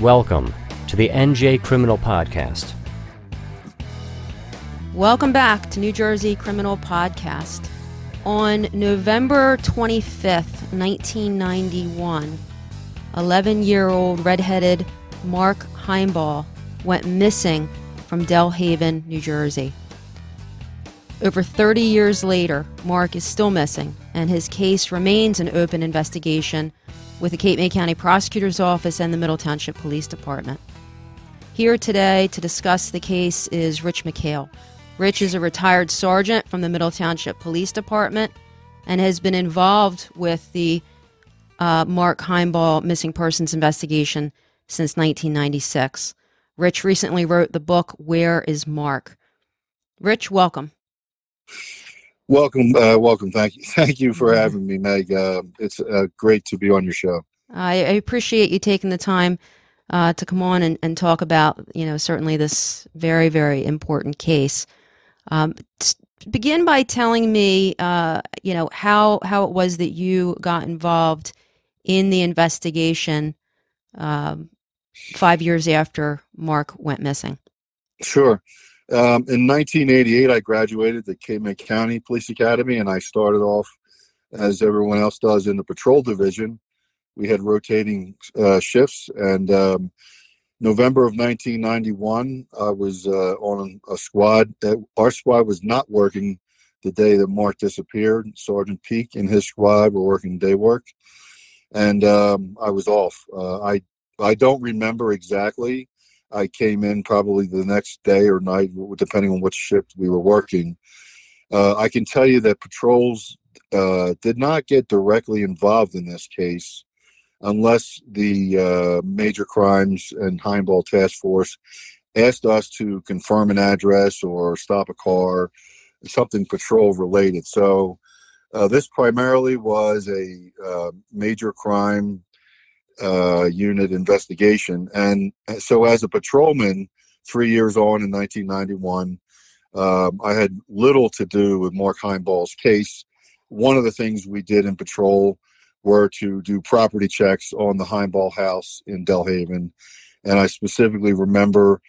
Welcome to the NJ Criminal Podcast. Welcome back to New Jersey Criminal Podcast. On November 25th, 1991, 11 year old redheaded Mark Himebaugh went missing from Delhaven, New Jersey. Over 30 years later, Mark is still missing, and his case remains an open investigation with the Cape May County Prosecutor's Office and the Middle Township Police Department. Here today to discuss the case is Rich McHale. Rich is a retired sergeant from the Middle Township Police Department and has been involved with the uh, Mark Himebaugh missing persons investigation since 1996. Rich recently wrote the book Where is Mark? Rich, welcome. Welcome, uh, welcome. Thank you, thank you for having me, Meg. Uh, it's uh, great to be on your show. I, I appreciate you taking the time uh, to come on and, and talk about, you know, certainly this very, very important case. Um, begin by telling me, uh, you know, how how it was that you got involved in the investigation um, five years after Mark went missing. Sure. Um, in 1988, I graduated the Cape May County Police Academy, and I started off, as everyone else does, in the patrol division. We had rotating uh, shifts, and um, November of 1991, I was uh, on a squad. That, our squad was not working the day that Mark disappeared. Sergeant Peak and his squad were working day work, and um, I was off. Uh, I I don't remember exactly I came in probably the next day or night, depending on which shift we were working. Uh, I can tell you that patrols uh, did not get directly involved in this case unless the uh, major crimes and Himebaugh task force asked us to confirm an address or stop a car, something patrol related. So uh, this primarily was a uh, major crime uh, unit investigation. And so, as a patrolman, three years on in 1991, um, I had little to do with Mark Himebaugh's case. One of the things we did in patrol were to do property checks on the Himebaugh house in Delhaven. And I specifically remember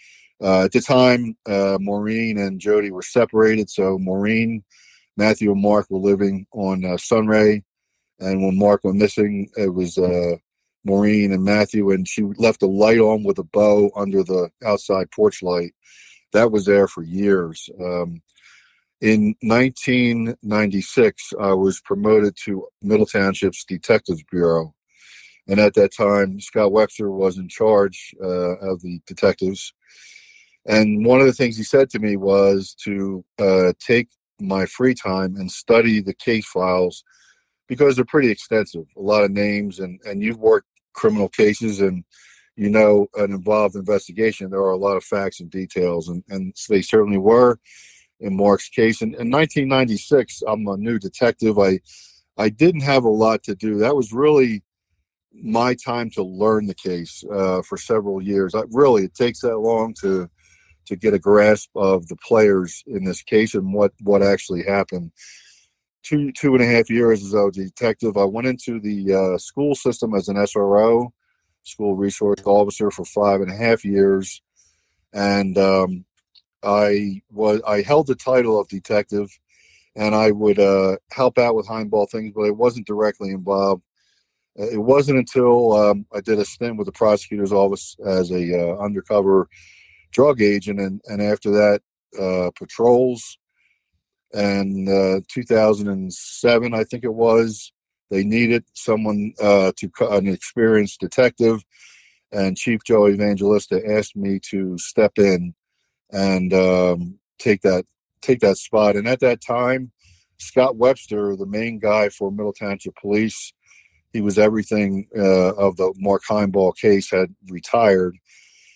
uh, at the time, uh, Maureen and Jody were separated. So Maureen, Matthew, and Mark were living on uh, Sunray. And when Mark went missing, it was uh, Maureen and Matthew, and she left a light on with a bow under the outside porch light. That was there for years. Um, in 1996, I was promoted to Middle Township's Detectives Bureau. And at that time, Scott Webster was in charge uh, of the detectives. And one of the things he said to me was to uh, take my free time and study the case files because they're pretty extensive, a lot of names, and, and you've worked criminal cases and you know an involved investigation, there are a lot of facts and details, and, and they certainly were in Mark's case. And in 1996, I'm a new detective. I I didn't have a lot to do. That was really my time to learn the case uh, for several years. I, really, it takes that long to to get a grasp of the players in this case and what what actually happened. Two two and a half years as a detective, I went into the uh, school system as an SRO, school resource officer, for five and a half years, and um, I was I held the title of detective, and I would uh, help out with Himebaugh things, but I wasn't directly involved. Uh, it wasn't until um, I did a stint with the prosecutor's office as a uh, undercover drug agent, and and after that, uh, patrols. And uh, 2007, I think it was, they needed someone uh, to an experienced detective, and Chief Joe Evangelista asked me to step in and um, take that take that spot. And at that time, Scott Webster, the main guy for Middle Township Police, he was everything uh, of the Mark Himebaugh case, had retired,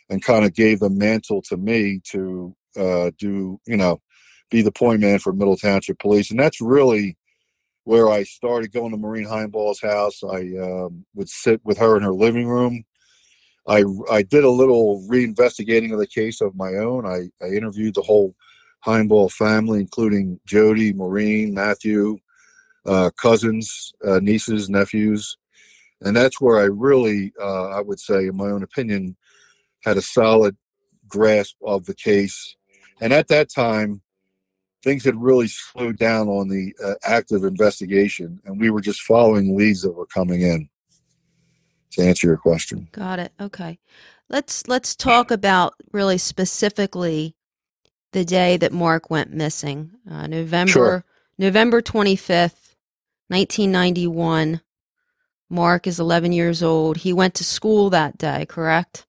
and kind of gave the mantle to me to uh, do, you know, be the point man for Middle Township Police. And that's really where I started going to Maureen Himebaugh's house. I um, would sit with her in her living room I I did a little reinvestigating of the case of my own. I, I interviewed the whole Himebaugh family, including Jody, Maureen, Matthew, uh, cousins, uh, nieces, nephews, and that's where I really, uh, I would say, in my own opinion, had a solid grasp of the case. And at that time, things had really slowed down on the uh, active investigation, and we were just following leads that were coming in. To answer your question, Got it. Okay. Let's let's talk about really specifically the day that Mark went missing. Uh, November Sure. November 25th, 1991. Mark is 11 years old. He went to school that day, correct?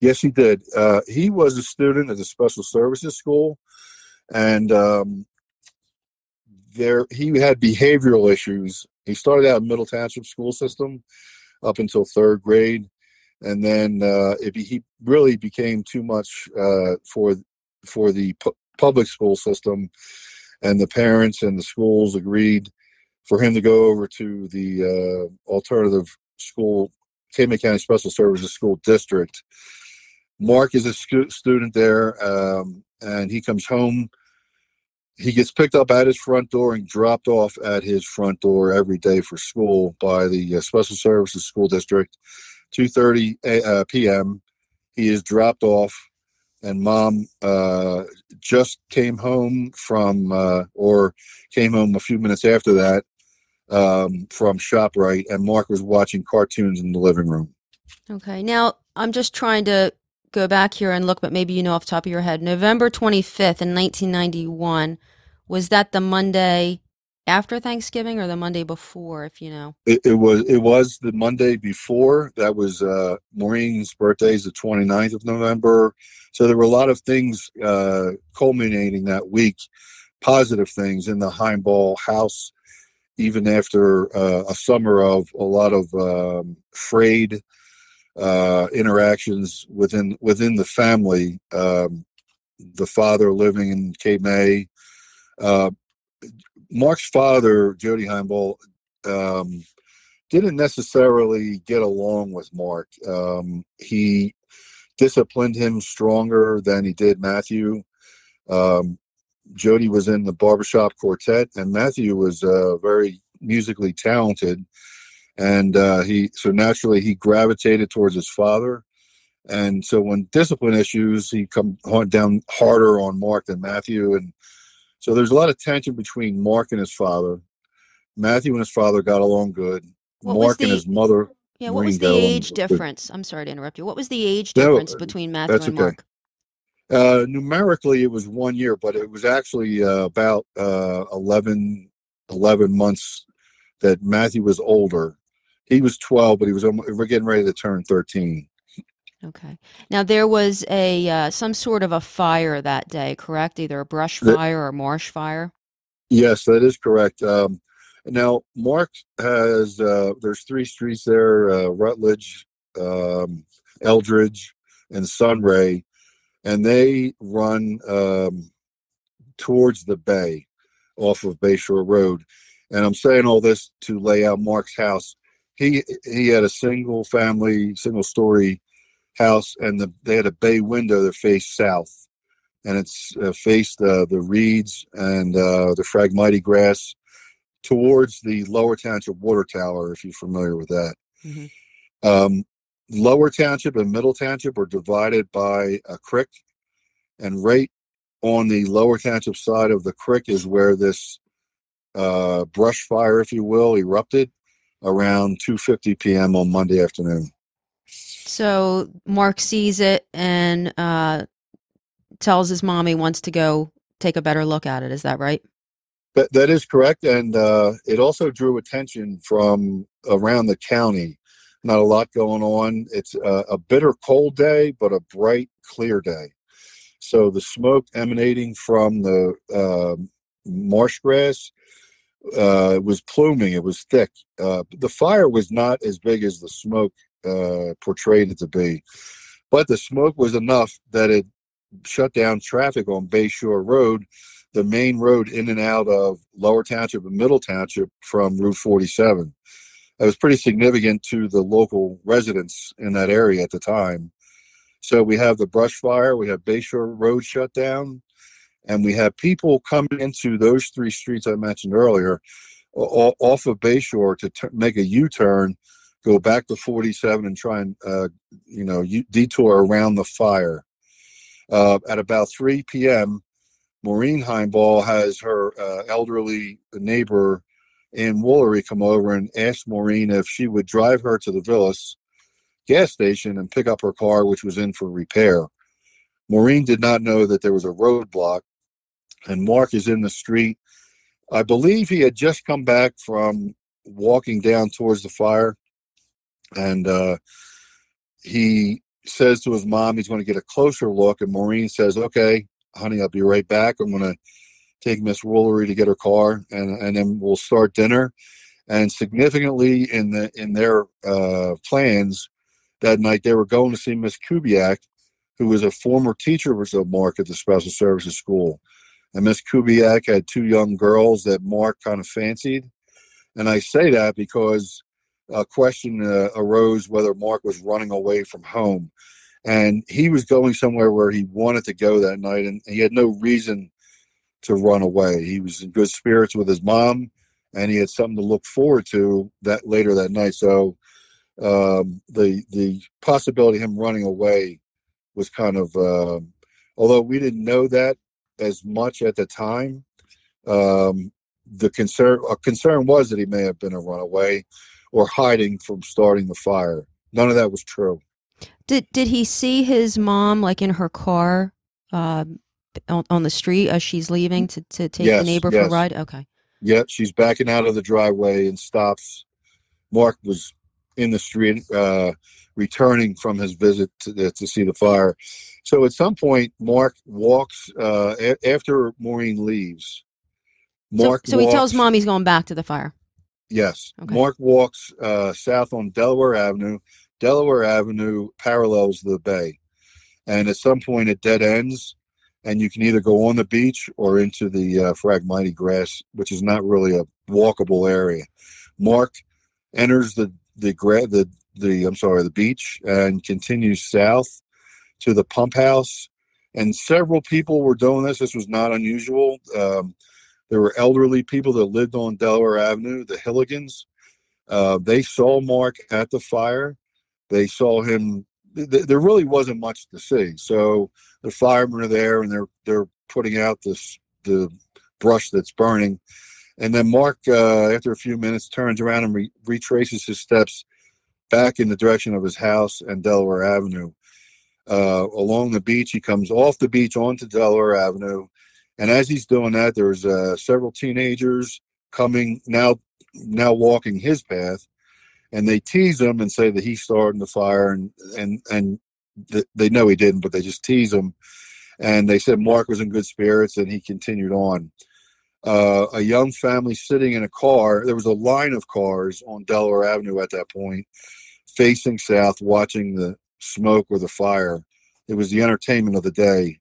yes, he did. Uh, he was a student at the special services school, and um, there he had behavioral issues. He started out in Middle Township school system up until third grade, and then uh, it he really became too much uh, for for the pu- public school system, and the parents and the schools agreed for him to go over to the uh, alternative school, Cape May County Special Services School District. Mark is a scu- student there, um, and he comes home. He gets picked up at his front door and dropped off at his front door every day for school by the uh, Special Services School District. 2:30 a- uh, p.m. He is dropped off, and mom uh, just came home from, uh, or came home a few minutes after that um, from Shoprite, and Mark was watching cartoons in the living room. Okay. Now, I'm just trying to go back here and look, but maybe you know off top of your head. November 25th in 1991, was that the Monday after Thanksgiving or the Monday before, if you know? It, it was it was the Monday before. That was uh, Maureen's birthday is the 29th of November. So there were a lot of things uh, culminating that week, positive things in the Himebaugh house, even after uh, a summer of a lot of um, frayed uh, interactions within within the family. Um, the father living in Cape May. Uh, Mark's father, Jody Himebaugh, um, didn't necessarily get along with Mark. Um, he disciplined him stronger than he did Matthew. Um, Jody was in the barbershop quartet, and Matthew was uh, very musically talented, and uh, he so naturally he gravitated towards his father. And so when discipline issues, he come down harder on Mark than Matthew, and so there's a lot of tension between Mark and his father. Matthew and his father got along good. What Mark and his mother Yeah, what was the age good. difference? I'm sorry to interrupt you. What was the age difference between Matthew and okay. Mark? Uh, numerically, it was one year, but it was actually uh, about uh, 11, 11 months that Matthew was older. He was 12, but he was almo- we're getting ready to turn 13. Okay. Now there was a uh, some sort of a fire that day, correct? Either a brush The- fire or marsh fire. Yes, that is correct. Um, now, Mark has, uh, there's three streets there uh, Rutledge, um, Eldridge, and Sunray, and they run um, towards the bay off of Bayshore Road. And I'm saying all this to lay out Mark's house. He he had a single family, single story house, and the, they had a bay window that faced south, and it's uh, faced uh, the reeds and uh, the Phragmite grass towards the Lower Township Water Tower, if you're familiar with that. Mhm. Um, Lower Township and Middle Township are divided by a creek, and right on the Lower Township side of the creek is where this uh, brush fire, if you will, erupted around 2:50 p.m. on Monday afternoon. So Mark sees it and uh, tells his mom he wants to go take a better look at it. Is that right? That, that is correct, and uh, it also drew attention from around the county. Not a lot going on. It's a, a bitter cold day, but a bright, clear day. So the smoke emanating from the uh, marsh grass uh, it was pluming. It was thick. Uh, the fire was not as big as the smoke uh, portrayed it to be, but the smoke was enough that it shut down traffic on Bayshore Road the main road in and out of Lower Township and Middle Township from Route 47. That was pretty significant to the local residents in that area at the time. So we have the brush fire, we have Bayshore Road shut down, and we have people coming into those three streets I mentioned earlier off of Bayshore to tur make a U-turn go back to 47 and try and, uh, you know, detour around the fire. Uh, at about 3 p.m., Maureen Himebaugh has her uh, elderly neighbor Ann Woolery come over and ask Maureen if she would drive her to the Villas gas station and pick up her car, which was in for repair. Maureen did not know that there was a roadblock, and Mark is in the street. I believe he had just come back from walking down towards the fire, and uh, he says to his mom he's going to get a closer look, and Maureen says, "Okay, honey, I'll be right back. I'm going to take Miss Woolery to get her car, and and then we'll start dinner." And significantly in the in their uh, plans that night, they were going to see Miss Kubiak, who was a former teacher of Mark at the Special Services School. And Miss Kubiak had two young girls that Mark kind of fancied. And I say that because a question uh, arose whether Mark was running away from home. And he was going somewhere where he wanted to go that night, and he had no reason to run away. He was in good spirits with his mom, and he had something to look forward to that later that night. So um, the the possibility of him running away was kind of, uh, although we didn't know that as much at the time, um, the concern a concern was that he may have been a runaway or hiding from starting the fire. None of that was true. Did did he see his mom like in her car uh, on, on the street as she's leaving to, to take yes, the neighbor yes. for a ride? Okay. Yep, she's backing out of the driveway and stops. Mark was in the street, uh, returning from his visit to, to, see the fire. So at some point, Mark walks uh, a- after Maureen leaves. Mark. So, so walks, he tells mom he's going back to the fire. Yes. Okay. Mark walks uh, south on Delaware Avenue. Delaware Avenue parallels the bay, and at some point it dead ends, and you can either go on the beach or into the uh, Phragmite grass, which is not really a walkable area. Mark enters the the the the I'm sorry the beach and continues south to the pump house. And several people were doing this. This was not unusual. Um, there were elderly people that lived on Delaware Avenue, the Hilligans. Uh, they saw Mark at the fire. They saw him. Th- there really wasn't much to see. So the firemen are there, and they're they're putting out this the brush that's burning. And then Mark, uh, after a few minutes, turns around and re- retraces his steps back in the direction of his house and Delaware Avenue. Uh, along the beach, he comes off the beach onto Delaware Avenue. And as he's doing that, there's uh, several teenagers coming now, now walking his path, and they tease him and say that he started the fire, and and and th- they know he didn't, but they just tease him. And they said Mark was in good spirits, and he continued on uh, a young family sitting in a car. There was a line of cars on Delaware Avenue at that point, facing south, watching the smoke or the fire. It was the entertainment of the day,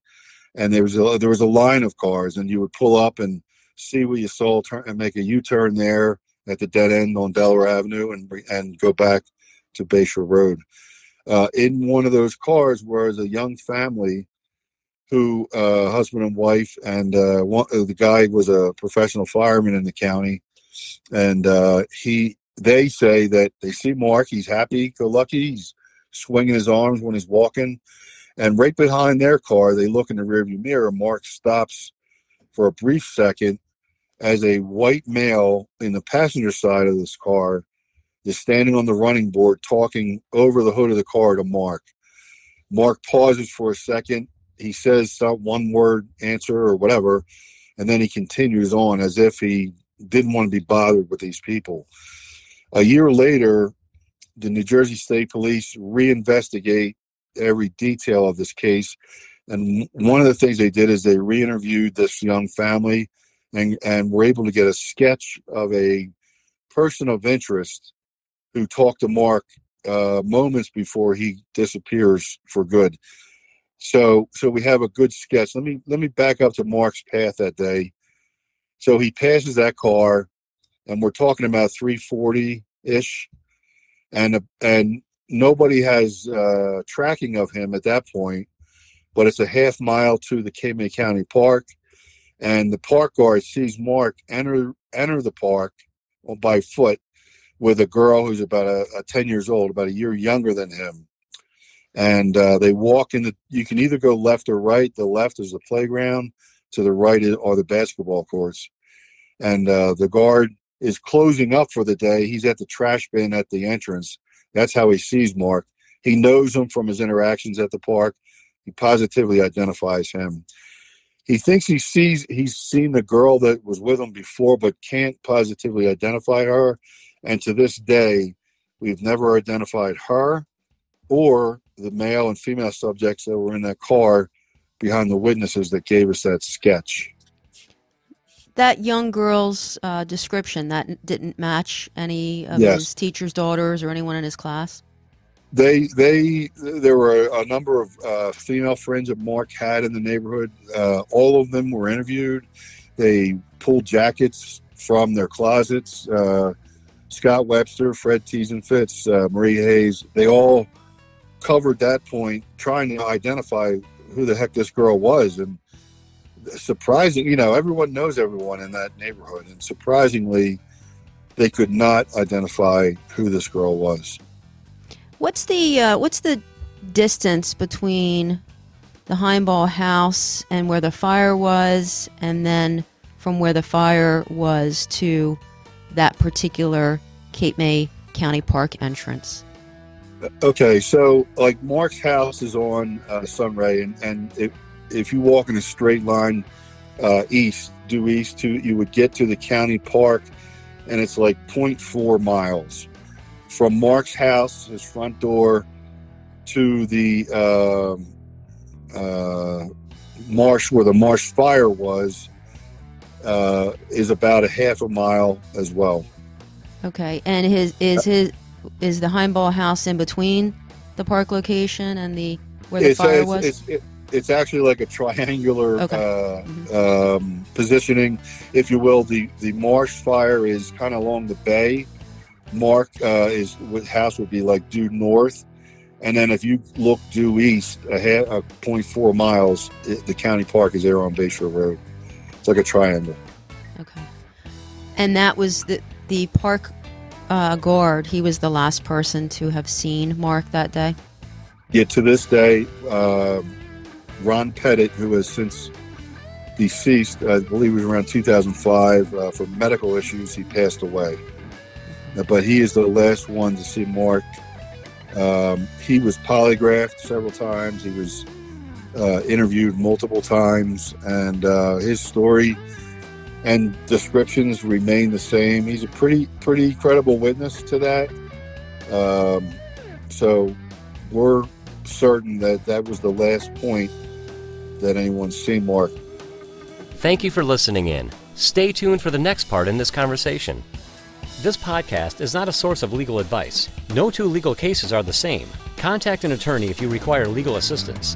and there was a, there was a line of cars, and you would pull up and see what you saw, turn and make a U-turn there at the dead end on Delaware Avenue, and and go back to Bayshore Road. Uh, in one of those cars was a young family who uh, husband and wife, and uh, one, uh, the guy was a professional fireman in the county, and uh, he they say that they see Mark, he's happy, go lucky, he's swinging his arms when he's walking, and right behind their car, they look in the rearview mirror. Mark stops for a brief second as a white male in the passenger side of this car is standing on the running board talking over the hood of the car to Mark. Mark pauses for a second he says some one word answer or whatever, and then he continues on as if he didn't want to be bothered with these people. A year later, the New Jersey State Police reinvestigate every detail of this case. And one of the things they did is they re-interviewed this young family and, and were able to get a sketch of a person of interest who talked to Mark uh, moments before he disappears for good. So so we have a good sketch. Let me let me back up to Mark's path that day. So he passes that car, and we're talking about 340 ish, and and nobody has uh, tracking of him at that point. But it's a half mile to the Cape May County Park, and the park guard sees Mark enter enter the park by foot, with a girl who's about a, a 10 years old, about a year younger than him. And uh, they walk in the, you can either go left or right. The left is the playground, to the right are the basketball courts. And uh, the guard is closing up for the day. He's at the trash bin at the entrance. That's how he sees Mark. He knows him from his interactions at the park. He positively identifies him. He thinks he sees he's seen the girl that was with him before, but can't positively identify her. And to this day, we've never identified her or the male and female subjects that were in that car behind the witnesses that gave us that sketch. That young girl's uh, description that didn't match any of Yes. his teacher's daughters or anyone in his class. They they there were a number of uh, female friends that Mark had in the neighborhood. Uh, all of them were interviewed. They pulled jackets from their closets. Uh, Scott Webster, Fred Teason Fitz, uh, Marie Hayes, they all covered that point, trying to identify who the heck this girl was. And surprising, you know, everyone knows everyone in that neighborhood, and surprisingly, they could not identify who this girl was. What's the uh, what's the distance between the Himebaugh house and where the fire was, and then from where the fire was to that particular Cape May County Park entrance? Okay, so like Mark's house is on uh, Sunray, and, and if, if you walk in a straight line uh, east, due east to, you would get to the county park, and it's like 0.4 miles from Mark's house, his front door, to the um uh, marsh where the marsh fire was, uh, is about a half a mile as well. Okay, and his is his is the Himebaugh house in between the park location and the where the it's, fire it's, was? It's, it, it's actually like a triangular Okay. Mm-hmm. uh, um, positioning, if you will. The the marsh fire is kind of along the bay. Mark uh, is with house would be like due north, and then if you look due east, a, half, a 0.4 miles, it, the county park is there on Bayshore Road. It's like a triangle. Okay. And that was the the park uh, guard. He was the last person to have seen Mark that day. Yet to this day, uh, Ron Pettit, who has since deceased, I believe it was around 2005, uh, for medical issues, he passed away. Uh, But he is the last one to see Mark. Um, he was polygraphed several times. He was uh, interviewed multiple times, and uh, his story and descriptions remain the same. He's a pretty, pretty credible witness to that. Um, so we're certain that that was the last point that anyone's seen Mark. Thank you for listening in. Stay tuned for the next part in this conversation. This podcast is not a source of legal advice. No two legal cases are the same. Contact an attorney if you require legal assistance.